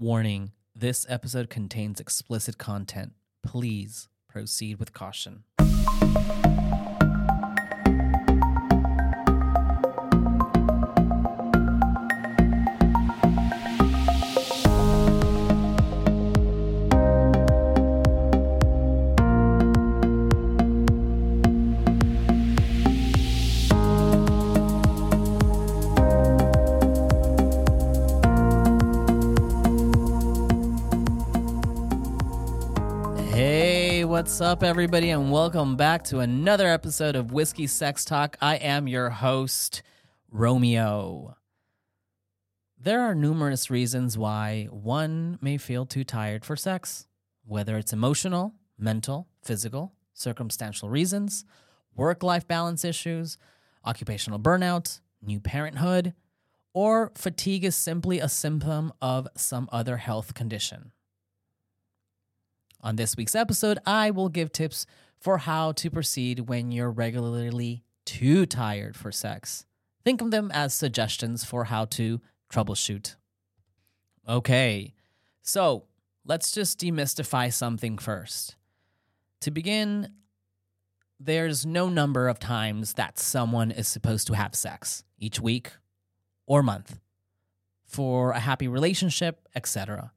Warning this episode contains explicit content. Please proceed with caution. What's up, everybody, and welcome back to another episode of Whiskey Sex Talk. I am your host, Romeo. There are numerous reasons why one may feel too tired for sex, whether it's emotional, mental, physical, circumstantial reasons, work life balance issues, occupational burnout, new parenthood, or fatigue is simply a symptom of some other health condition. On this week's episode, I will give tips for how to proceed when you're regularly too tired for sex. Think of them as suggestions for how to troubleshoot. Okay, so let's just demystify something first. To begin, there's no number of times that someone is supposed to have sex each week or month for a happy relationship, etc.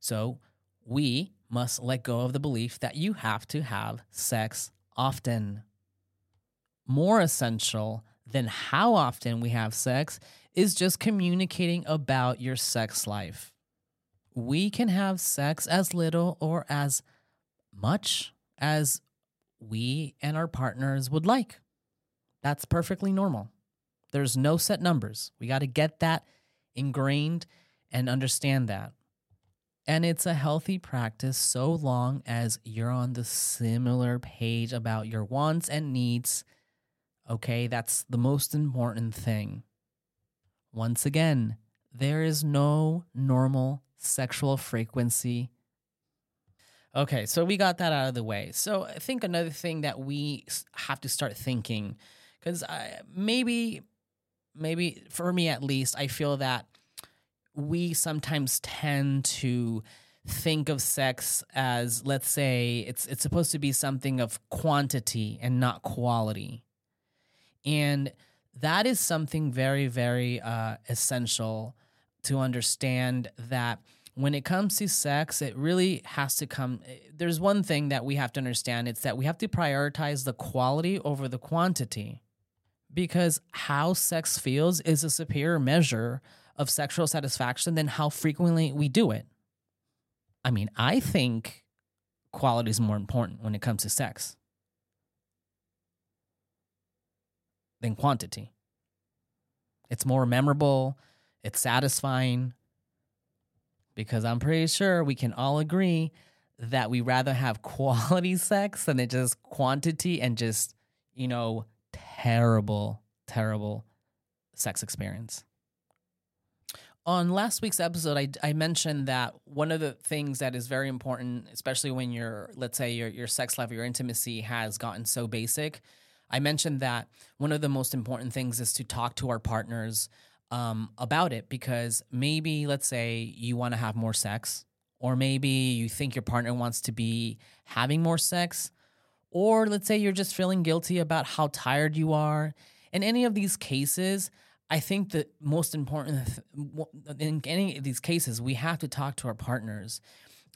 So, we must let go of the belief that you have to have sex often. More essential than how often we have sex is just communicating about your sex life. We can have sex as little or as much as we and our partners would like. That's perfectly normal. There's no set numbers. We got to get that ingrained and understand that. And it's a healthy practice so long as you're on the similar page about your wants and needs. Okay, that's the most important thing. Once again, there is no normal sexual frequency. Okay, so we got that out of the way. So I think another thing that we have to start thinking, because maybe, maybe for me at least, I feel that we sometimes tend to think of sex as let's say it's it's supposed to be something of quantity and not quality. And that is something very very uh, essential to understand that when it comes to sex it really has to come there's one thing that we have to understand. It's that we have to prioritize the quality over the quantity. Because how sex feels is a superior measure of sexual satisfaction than how frequently we do it. I mean, I think quality is more important when it comes to sex than quantity. It's more memorable, it's satisfying, because I'm pretty sure we can all agree that we rather have quality sex than it just quantity and just, you know, terrible, terrible sex experience on last week's episode, I, I mentioned that one of the things that is very important, especially when your, let's say, your, your sex life, your intimacy has gotten so basic. I mentioned that one of the most important things is to talk to our partners um, about it because maybe, let's say, you want to have more sex, or maybe you think your partner wants to be having more sex, or let's say you're just feeling guilty about how tired you are. In any of these cases, I think the most important in any of these cases, we have to talk to our partners,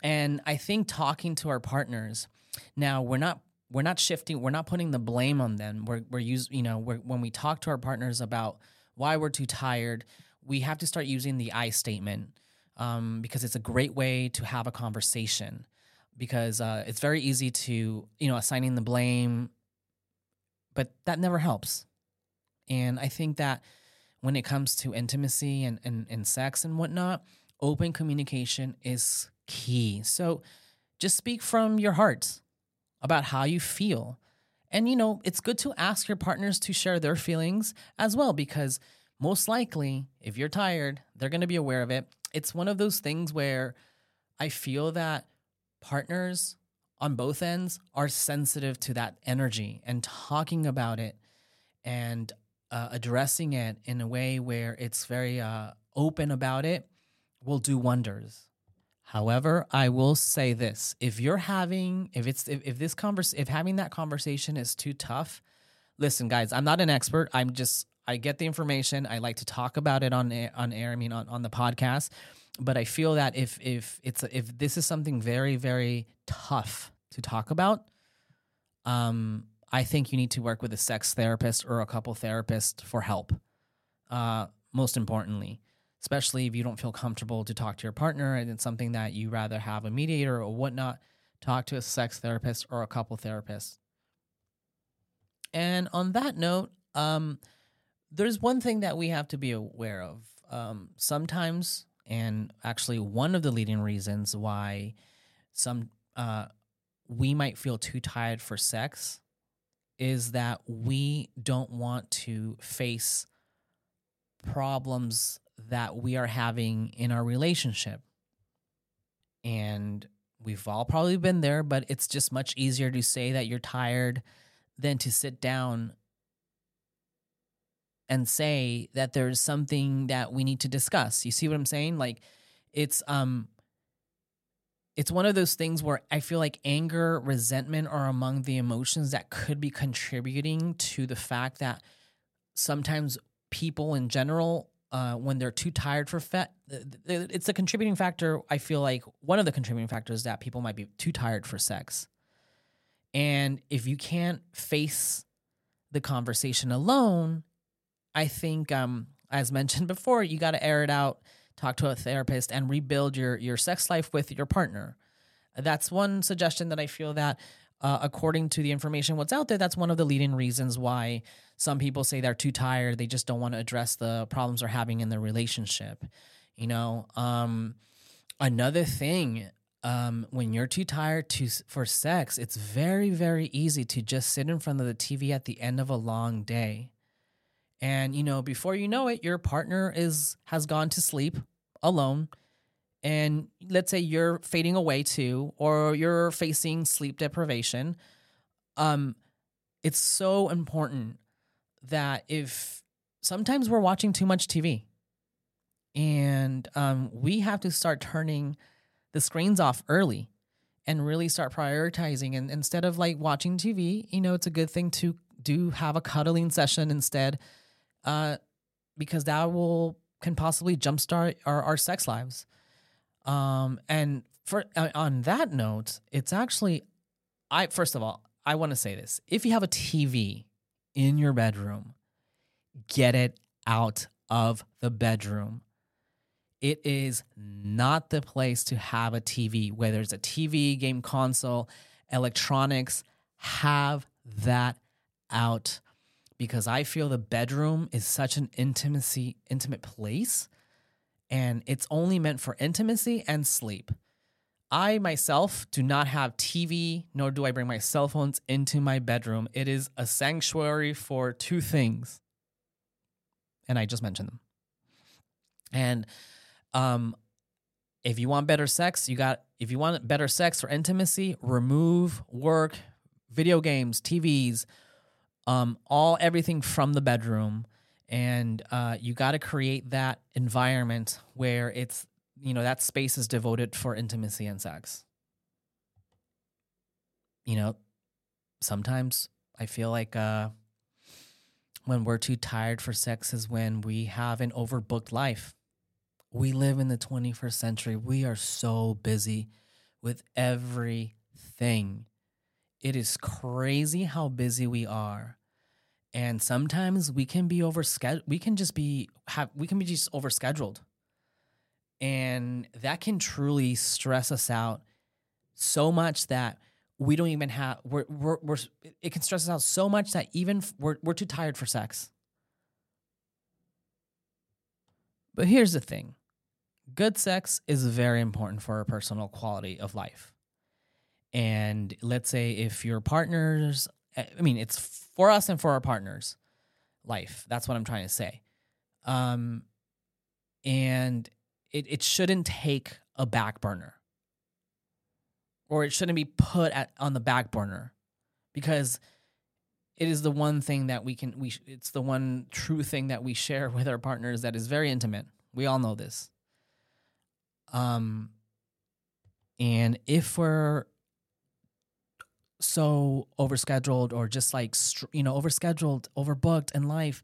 and I think talking to our partners. Now we're not we're not shifting. We're not putting the blame on them. We're we're use you know we're, when we talk to our partners about why we're too tired, we have to start using the I statement um, because it's a great way to have a conversation. Because uh, it's very easy to you know assigning the blame, but that never helps. And I think that when it comes to intimacy and, and, and sex and whatnot, open communication is key. So just speak from your heart about how you feel. And, you know, it's good to ask your partners to share their feelings as well, because most likely, if you're tired, they're going to be aware of it. It's one of those things where I feel that partners on both ends are sensitive to that energy and talking about it and uh, addressing it in a way where it's very uh, open about it will do wonders. However, I will say this: if you're having, if it's, if, if this converse, if having that conversation is too tough, listen, guys, I'm not an expert. I'm just, I get the information. I like to talk about it on air, on air. I mean, on, on the podcast. But I feel that if if it's if this is something very very tough to talk about, um, I think you need to work with a sex therapist or a couple therapist for help. Uh, most importantly, especially if you don't feel comfortable to talk to your partner and it's something that you rather have a mediator or whatnot, talk to a sex therapist or a couple therapist. And on that note, um, there's one thing that we have to be aware of. Um, sometimes, and actually, one of the leading reasons why some uh, we might feel too tired for sex is that we don't want to face problems that we are having in our relationship. And we've all probably been there, but it's just much easier to say that you're tired than to sit down and say that there's something that we need to discuss. You see what I'm saying? Like it's um it's one of those things where I feel like anger, resentment are among the emotions that could be contributing to the fact that sometimes people in general, uh, when they're too tired for fet, it's a contributing factor. I feel like one of the contributing factors that people might be too tired for sex. And if you can't face the conversation alone, I think, um, as mentioned before, you got to air it out talk to a therapist and rebuild your your sex life with your partner. That's one suggestion that i feel that uh, according to the information what's out there that's one of the leading reasons why some people say they're too tired they just don't want to address the problems they're having in their relationship you know? Um, another thing um, when you're too tired to for sex it's very very easy to just sit in front of the tv at the end of a long day and you know before you know it your partner is has gone to sleep alone. And let's say you're fading away too or you're facing sleep deprivation. Um it's so important that if sometimes we're watching too much TV and um, we have to start turning the screens off early and really start prioritizing. And instead of like watching TV you know it's a good thing to do have a cuddling session instead uh, because that will can possibly jumpstart our, our sex lives. Um, and for uh, on that note, it's actually, I first of all, I want to say this: if you have a TV in your bedroom, get it out of the bedroom. It is not the place to have a TV, whether it's a TV, game console, electronics. Have that out because I feel the bedroom is such an intimacy intimate place and it's only meant for intimacy and sleep. I myself do not have TV nor do I bring my cell phones into my bedroom. It is a sanctuary for two things. And I just mentioned them. And um if you want better sex, you got if you want better sex or intimacy, remove work, video games, TVs, um, all everything from the bedroom, and uh, you got to create that environment where it's you know that space is devoted for intimacy and sex. You know, sometimes I feel like uh, when we're too tired for sex is when we have an overbooked life. We live in the 21st century. We are so busy with everything. It is crazy how busy we are and sometimes we can be over we can just be have we can be just overscheduled. And that can truly stress us out so much that we don't even have we're, we're, we're it can stress us out so much that even we're, we're too tired for sex. But here's the thing. Good sex is very important for our personal quality of life. And let's say if your partners I mean, it's for us and for our partners' life. That's what I'm trying to say. Um, and it, it shouldn't take a back burner or it shouldn't be put at, on the back burner because it is the one thing that we can we it's the one true thing that we share with our partners that is very intimate we all know this Um, and if we're so overscheduled or just like you know overscheduled, overbooked in life,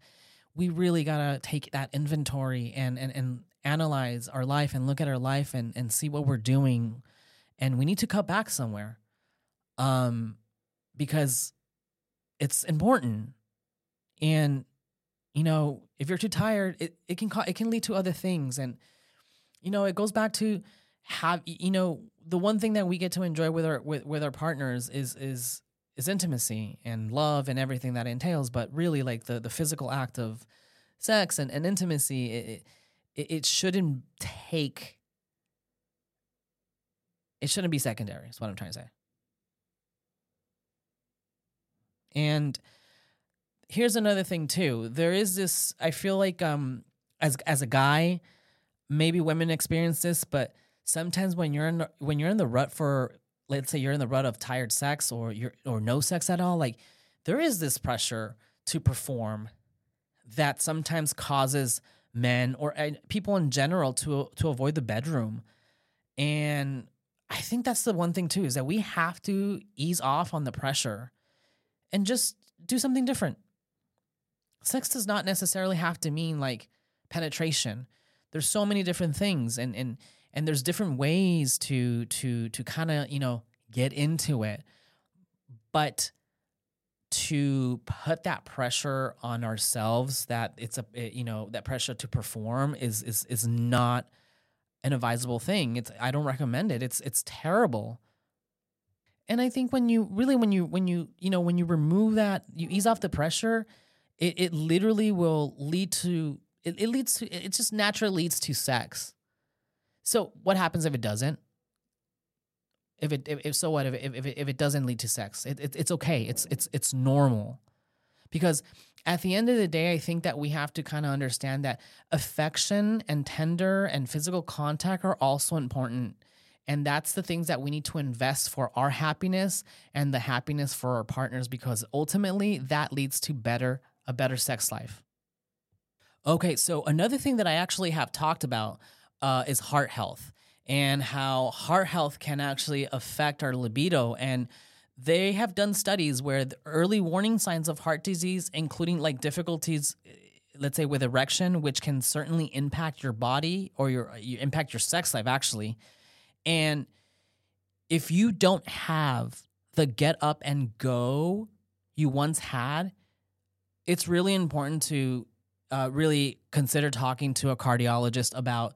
we really gotta take that inventory and and and analyze our life and look at our life and and see what we're doing, and we need to cut back somewhere, um, because it's important, and you know if you're too tired, it it can it can lead to other things, and you know it goes back to have you know the one thing that we get to enjoy with our with, with our partners is is is intimacy and love and everything that entails but really like the the physical act of sex and, and intimacy it, it, it shouldn't take it shouldn't be secondary is what i'm trying to say. And here's another thing too. There is this i feel like um as as a guy maybe women experience this but sometimes when you're in the, when you're in the rut for let's say you're in the rut of tired sex or you're or no sex at all like there is this pressure to perform that sometimes causes men or people in general to to avoid the bedroom. And i think that's the one thing too is that we have to ease off on the pressure and just do something different. Sex does not necessarily have to mean like penetration. There's so many different things and and and there's different ways to to to kind of you know get into it. But to put that pressure on ourselves that it's a it, you know that pressure to perform is is is not an advisable thing. It's i don't recommend it. It's it's terrible. And i think when you really when you when you you know when you remove that you ease off the pressure it, it literally will lead to it, it leads to it just naturally leads to sex so what happens if it doesn't? If it if, if so what if if, if, it, doesn't lead to sex? It, it, it's okay. It's it's it's normal. Because at the end of the day, I think that we have to kind of understand that affection and tender and physical contact are also important. And that's the things that we need to invest for our happiness and the happiness for our partners because ultimately that leads to better a better sex life. Okay, so another thing that I actually have talked about uh, is heart health and how heart health can actually affect our libido. And they have done studies where the early warning signs of heart disease, including like difficulties, eh, let's say with erection, which can certainly impact your body or your you impact your sex life actually. And if you don't have the get up and go you once had, it's really important to uh, really consider talking to a cardiologist about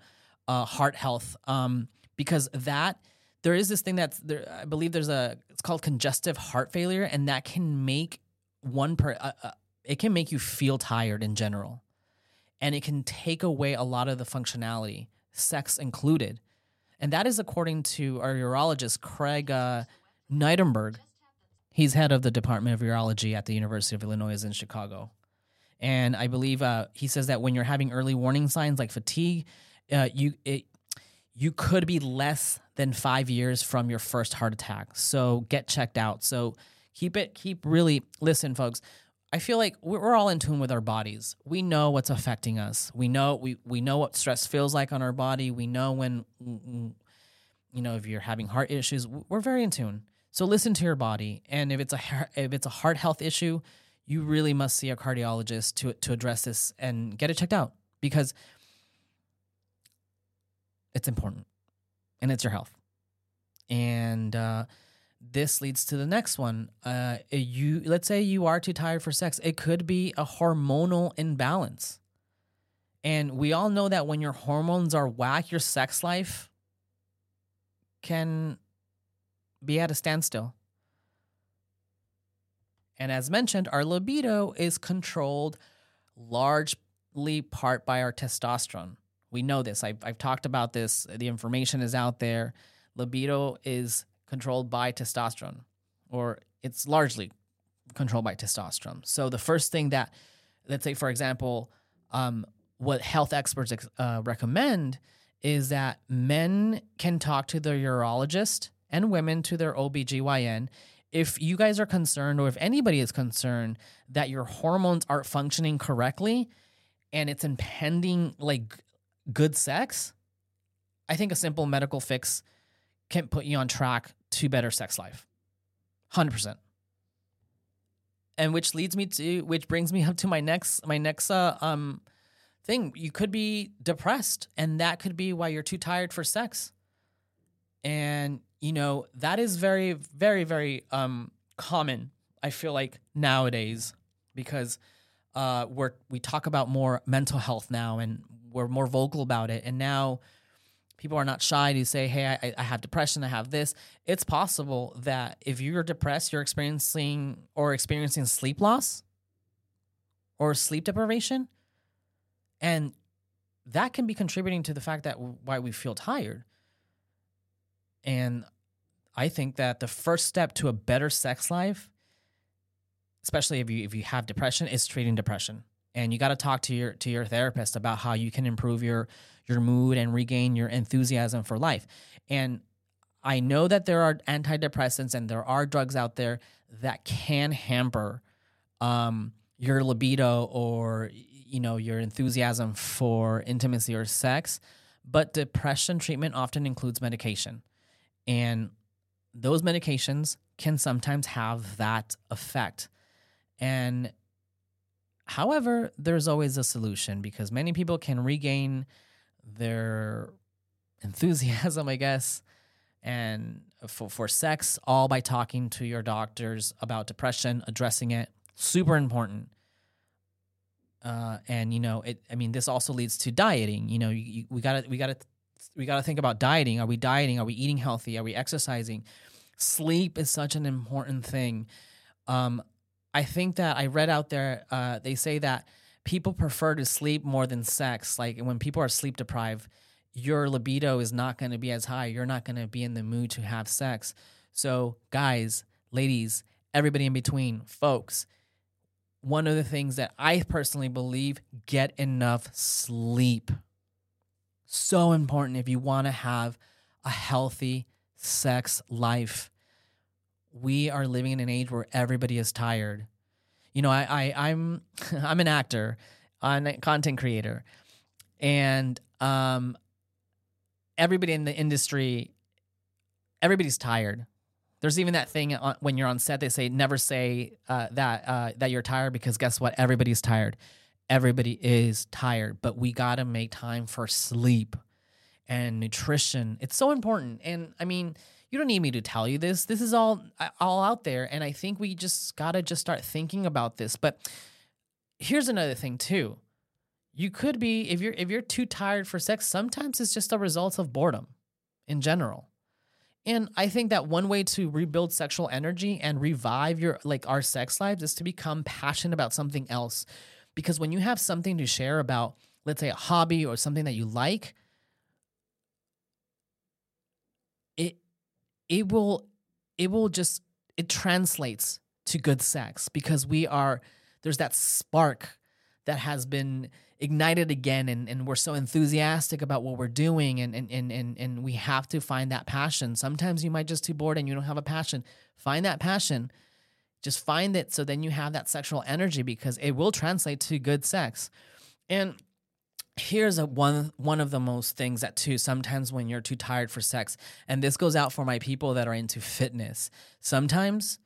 uh, heart health um, because that there is this thing that's there. I believe there's a it's called congestive heart failure, and that can make one per uh, uh, it can make you feel tired in general, and it can take away a lot of the functionality, sex included, and that is according to our urologist Craig uh, He's head of the Department of Urology at the University of Illinois in Chicago. And I believe uh, he says that when you're having early warning signs like fatigue, uh, you it, you could be less than five years from your first heart attack. So get checked out. So keep it keep really listen, folks. I feel like we're all in tune with our bodies. We know what's affecting us. We know we we know what stress feels like on our body. We know when you know if you're having heart issues. We're very in tune. So listen to your body, and if it's a if it's a heart health issue, you really must see a cardiologist to to address this and get it checked out because it's important and it's your health. And uh, this leads to the next one. Uh, you let's say you are too tired for sex. It could be a hormonal imbalance. And we all know that when your hormones are whack, your sex life can be at a standstill. And as mentioned, our libido is controlled largely part by our testosterone. We know this. I've, I've talked about this. The information is out there. Libido is controlled by testosterone, or it's largely controlled by testosterone. So the first thing that, let's say, for example, um, what health experts uh, recommend is that men can talk to their urologist and women to their OBGYN if you guys are concerned or if anybody is concerned that your hormones aren't functioning correctly and it's impending like good sex, I think a simple medical fix can put you on track to better sex life. 100%. And which leads me to which brings me up to my next my next uh, um thing. You could be depressed and that could be why you're too tired for sex. And you know, that is very very very um common I feel like nowadays because uh we're we talk about more mental health now and we're more vocal about it and now people are not shy to say, hey, I, I have depression, I have this. It's possible that if you're depressed, you're experiencing or experiencing sleep loss or sleep deprivation. And that can be contributing to the fact that why we feel tired. And I think that the first step to a better sex life, especially if you if you have depression, is treating depression. And you got to talk to your to your therapist about how you can improve your your mood and regain your enthusiasm for life. And I know that there are antidepressants and there are drugs out there that can hamper um, your libido or you know your enthusiasm for intimacy or sex. But depression treatment often includes medication, and those medications can sometimes have that effect. And however, there's always a solution because many people can regain their enthusiasm, I guess, and for, for sex, all by talking to your doctors about depression, addressing it. Super important. Uh, and you know, it. I mean, this also leads to dieting. You know, you, you, we gotta, we gotta, we gotta think about dieting. Are we dieting? Are we eating healthy? Are we exercising? Sleep is such an important thing. Um, I think that I read out there. Uh, they say that people prefer to sleep more than sex. Like when people are sleep deprived, your libido is not going to be as high. You're not going to be in the mood to have sex. So, guys, ladies, everybody in between, folks, one of the things that I personally believe get enough sleep. So important if you want to have a healthy sex life. We are living in an age where everybody is tired you know, I, I I'm I'm an actor, I'm a content creator, and um, everybody in the industry, everybody's tired. There's even that thing on, when you're on set. They say never say uh, that uh, that you're tired because guess what? Everybody's tired. Everybody is tired, but we gotta make time for sleep and nutrition. It's so important. And I mean, you don't need me to tell you this. This is all all out there, and I think we just gotta just start thinking about this. But here's another thing too. You could be if you're if you're too tired for sex. Sometimes it's just a result of boredom, in general. And I think that one way to rebuild sexual energy and revive your like our sex lives is to become passionate about something else. Because when you have something to share about, let's say a hobby or something that you like, it it will it will just it translates to good sex because we are there's that spark that has been ignited again and, and we're so enthusiastic about what we're doing and, and, and, and, and we have to find that passion. Sometimes you might just be bored and you don't have a passion. Find that passion. Just find it so then you have that sexual energy because it will translate to good sex. And here's a one one of the most things that too sometimes when you're too tired for sex and this goes out for my people that are into fitness sometimes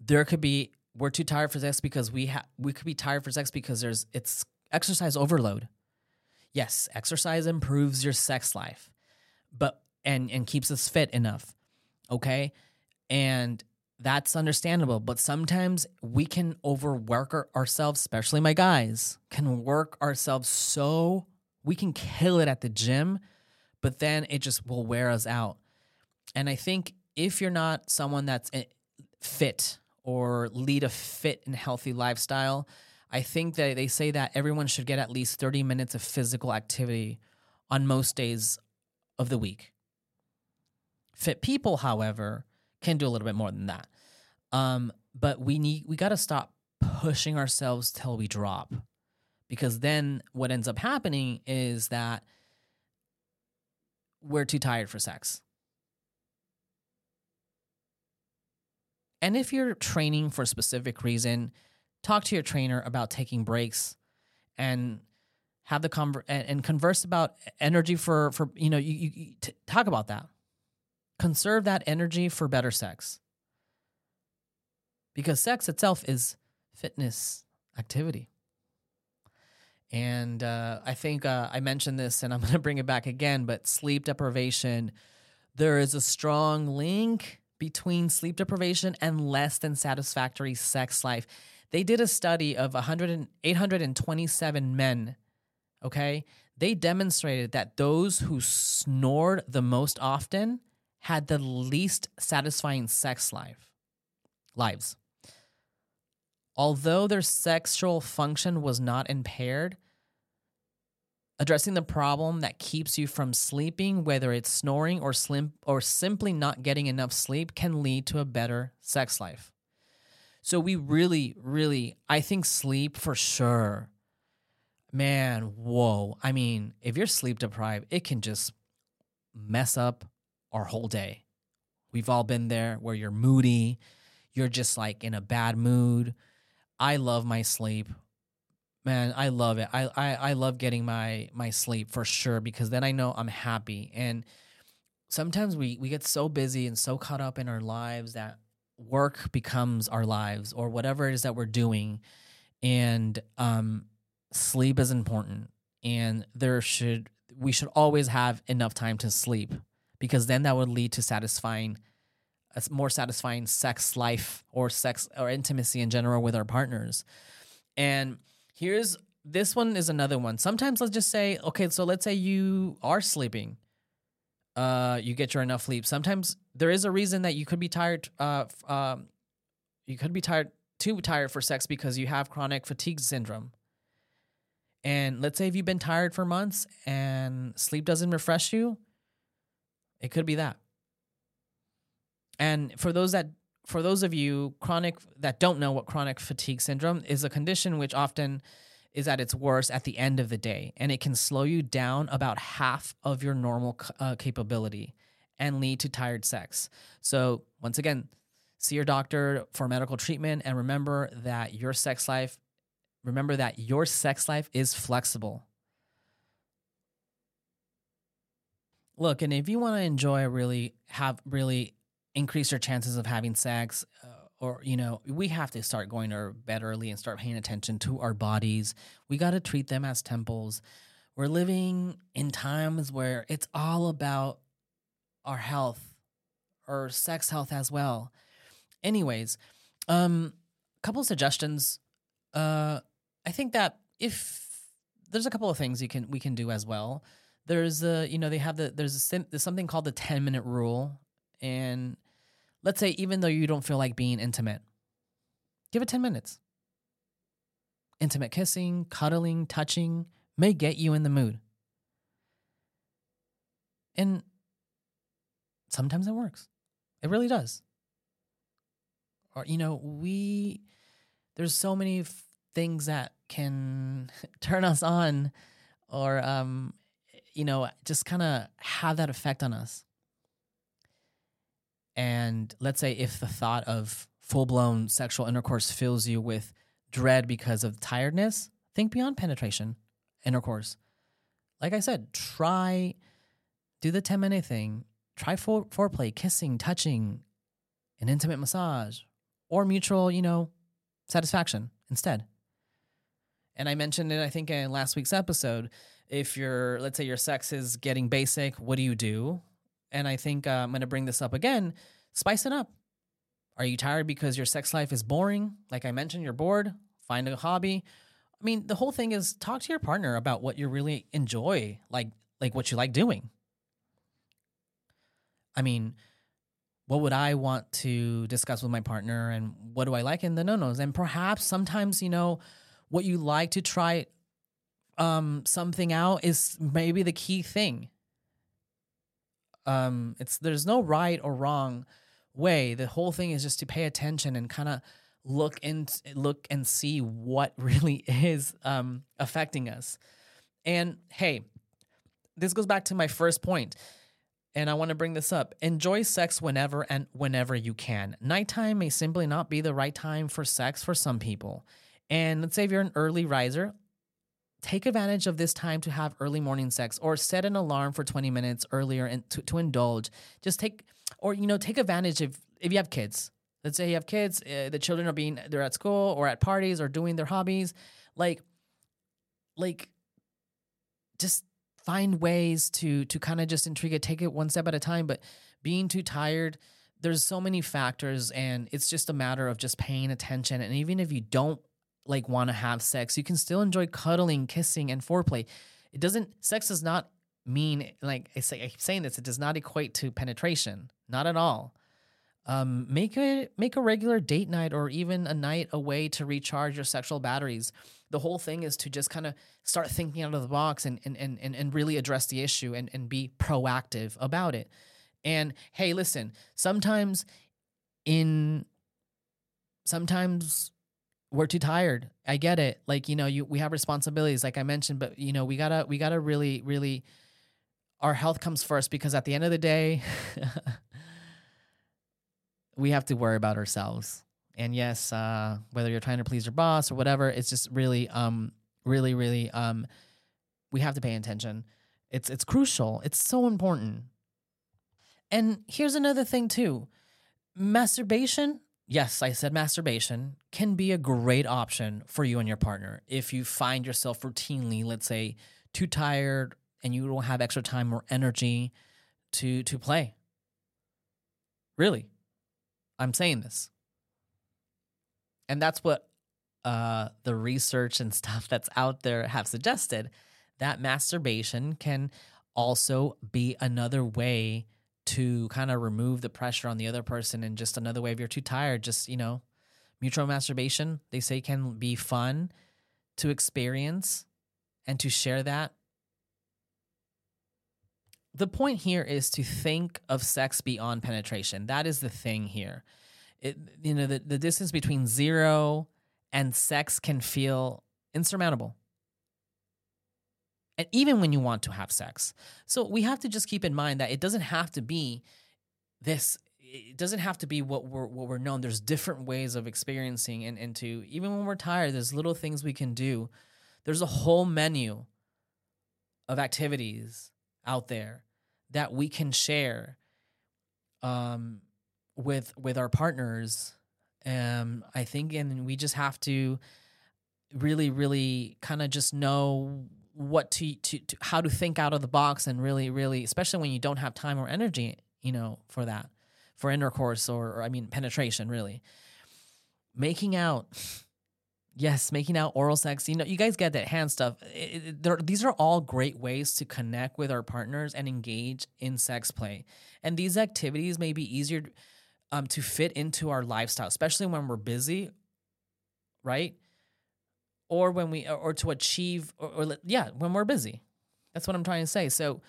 there could be we're too tired for sex because we have we could be tired for sex because there's it's exercise overload. Yes exercise improves your sex life but and and keeps us fit enough okay? And that's understandable. But sometimes we can overwork our, ourselves, especially my guys, can work ourselves so we can kill it at the gym, but then it just will wear us out. And I think if you're not someone that's eh, fit or lead a fit and healthy lifestyle, I think that they say that everyone should get at least 30 minutes of physical activity on most days of the week. Fit people, however, can do a little bit more than that. Um, but we need we got to stop pushing ourselves till we drop, because then what ends up happening is that we're too tired for sex. And if you're training for a specific reason, talk to your trainer about taking breaks and have the conver- and, and converse about energy for for you know you, you, you t- talk about that conserve that energy for better sex. Because sex itself is fitness activity. And uh, i think uh, i mentioned this and i'm going to bring it back again but sleep deprivation there is a strong link between sleep deprivation and less than satisfactory sex life. They did a study of 100 and 827 men okay, they demonstrated that those who snored the most often had the least satisfying sex life lives. Although their sexual function was not impaired, addressing the problem that keeps you from sleeping, whether it's snoring or slim or simply not getting enough sleep, can lead to a better sex life. So we really, really, I think sleep for sure man, whoa. I mean, if you're sleep deprived, it can just mess up our whole day. We've all been there where you're moody, you're just like in a bad mood. I love my sleep. Man, I love it. I, I I love getting my my sleep for sure because then I know I'm happy. And sometimes we we get so busy and so caught up in our lives that work becomes our lives or whatever it is that we're doing. And um sleep is important and there should we should always have enough time to sleep because then that would lead to satisfying a more satisfying sex life or sex or intimacy in general with our partners. And here's this one is another one. Sometimes let's just say, okay, so let's say you are sleeping. Uh, you get your enough sleep. Sometimes there is a reason that you could be tired. Uh, um, you could be tired, too tired for sex because you have chronic fatigue syndrome. And let's say if you've been tired for months and sleep doesn't refresh you, it could be that. And for those that for those of you chronic that don't know what chronic fatigue syndrome is a condition which often is at its worst at the end of the day and it can slow you down about half of your normal uh, capability and lead to tired sex. So, once again, see your doctor for medical treatment and remember that your sex life remember that your sex life is flexible. Look, and if you want to enjoy really have really increase your chances of having sex uh, or you know, we have to start going to bed early and start paying attention to our bodies. We got to treat them as temples. We're living in times where it's all about our health or sex health as well. Anyways, um a couple suggestions uh I think that if there's a couple of things you can we can do as well. There's a you know they have the there's a there's something called the 10 minute rule and let's say even though you don't feel like being intimate give it 10 minutes. Intimate kissing, cuddling, touching may get you in the mood. And sometimes it works. It really does. Or you know, we there's so many things that can turn us on or um you know just kind of have that effect on us and let's say if the thought of full-blown sexual intercourse fills you with dread because of tiredness think beyond penetration intercourse like i said try do the 10 minute thing try foreplay kissing touching an intimate massage or mutual you know satisfaction instead and I mentioned it, I think, in last week's episode. If your, let's say, your sex is getting basic, what do you do? And I think uh, I'm going to bring this up again. Spice it up. Are you tired because your sex life is boring? Like I mentioned, you're bored. Find a hobby. I mean, the whole thing is talk to your partner about what you really enjoy, like like what you like doing. I mean, what would I want to discuss with my partner, and what do I like in the no nos? And perhaps sometimes, you know, what you like to try um, something out is maybe the key thing. Um, it's there's no right or wrong way. The whole thing is just to pay attention and kind of look and look and see what really is um, affecting us. And hey, this goes back to my first point, and I want to bring this up. Enjoy sex whenever and whenever you can. Nighttime may simply not be the right time for sex for some people. And let's say if you're an early riser, take advantage of this time to have early morning sex or set an alarm for 20 minutes earlier and to, to indulge. Just take, or, you know, take advantage of, if you have kids, let's say you have kids, uh, the children are being, they're at school or at parties or doing their hobbies. Like, like, just find ways to to kind of just intrigue it take it one step at a time but being too tired there's so many factors and it's just a matter of just paying attention and even if you don't like want to have sex you can still enjoy cuddling kissing and foreplay it doesn't sex does not mean like I say I keep saying this it does not equate to penetration not at all um, make a make a regular date night or even a night away to recharge your sexual batteries. The whole thing is to just kind of start thinking out of the box and and, and, and really address the issue and, and be proactive about it. And hey, listen, sometimes in sometimes we're too tired. I get it. Like, you know, you we have responsibilities, like I mentioned, but you know, we gotta we gotta really, really our health comes first because at the end of the day we have to worry about ourselves. And yes, uh, whether you're trying to please your boss or whatever, it's just really, um, really, really, um, we have to pay attention. It's it's crucial. It's so important. And here's another thing too, masturbation. Yes, I said masturbation can be a great option for you and your partner if you find yourself routinely, let's say, too tired and you don't have extra time or energy to to play. Really, I'm saying this. And that's what uh, the research and stuff that's out there have suggested that masturbation can also be another way to kind of remove the pressure on the other person and just another way if you're too tired just you know mutual masturbation they say can be fun to experience and to share that the point here is to think of sex beyond penetration. That is the thing here. It, you know, the, the distance between zero and sex can feel insurmountable. And even when you want to have sex. So we have to just keep in mind that it doesn't have to be this it doesn't have to be what we're what we're known. There's different ways of experiencing and, and to even when we're tired, there's little things we can do. There's a whole menu of activities out there that we can share um, with with our partners. Um, I think, and we just have to really, really kind of just know what to, to, to how to think out of the box and really, really, especially when you don't have time or energy, you know, for that, for intercourse or, or I mean, penetration, really. Making out Yes, making out oral sex. You know, you guys get that hand stuff. It, it, these are all great ways to connect with our partners and engage in sex play. And these activities may be easier um, to fit into our lifestyle, especially when we're busy, right? Or when we, or, or to achieve, or, or yeah, when we're busy. That's what I'm trying to say. So,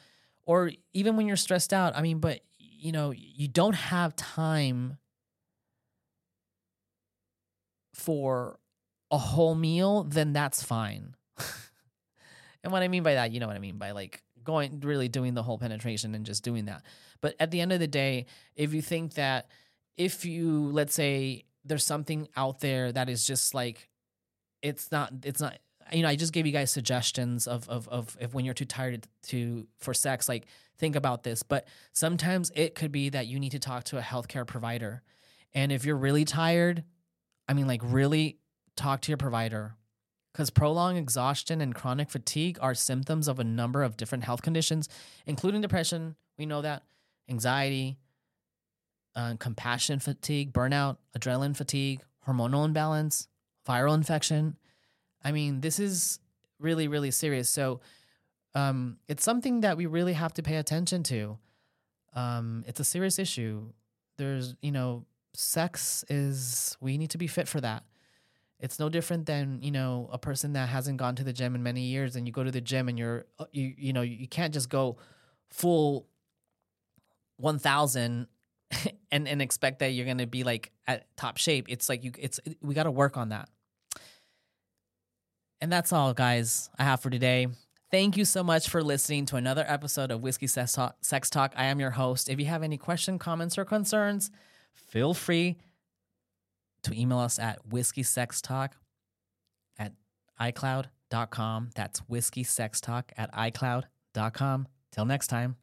or even when you're stressed out. I mean, but you know, you don't have time for a whole meal, then that's fine. and what I mean by that, you know what I mean by like going really doing the whole penetration and just doing that. But at the end of the day, if you think that if you let's say there's something out there that is just like it's not it's not you know, I just gave you guys suggestions of of of if when you're too tired to for sex, like think about this. But sometimes it could be that you need to talk to a healthcare provider. And if you're really tired, I mean like really talk to your provider because prolonged exhaustion and chronic fatigue are symptoms of a number of different health conditions, including depression. We know that, anxiety, uh, compassion fatigue, burnout, adrenaline fatigue, hormonal imbalance, viral infection. I mean, this is really, really serious. So, um, it's something that we really have to pay attention to. Um, it's a serious issue. There's, you know, sex is, we need to be fit for that. It's no different than you know a person that hasn't gone to the gym in many years, and you go to the gym and you're uh, you you know you can't just go full one thousand and and expect that you're gonna be like at top shape. It's like you it's we got to work on that. And that's all, guys. I have for today. Thank you so much for listening to another episode of Whiskey Sex Talk. Sex Talk. I am your host. If you have any question, comments, or concerns, feel free to email us at whiskey sex at iCloud icloud.com. That's whiskey sex at icloud.com. Till next time.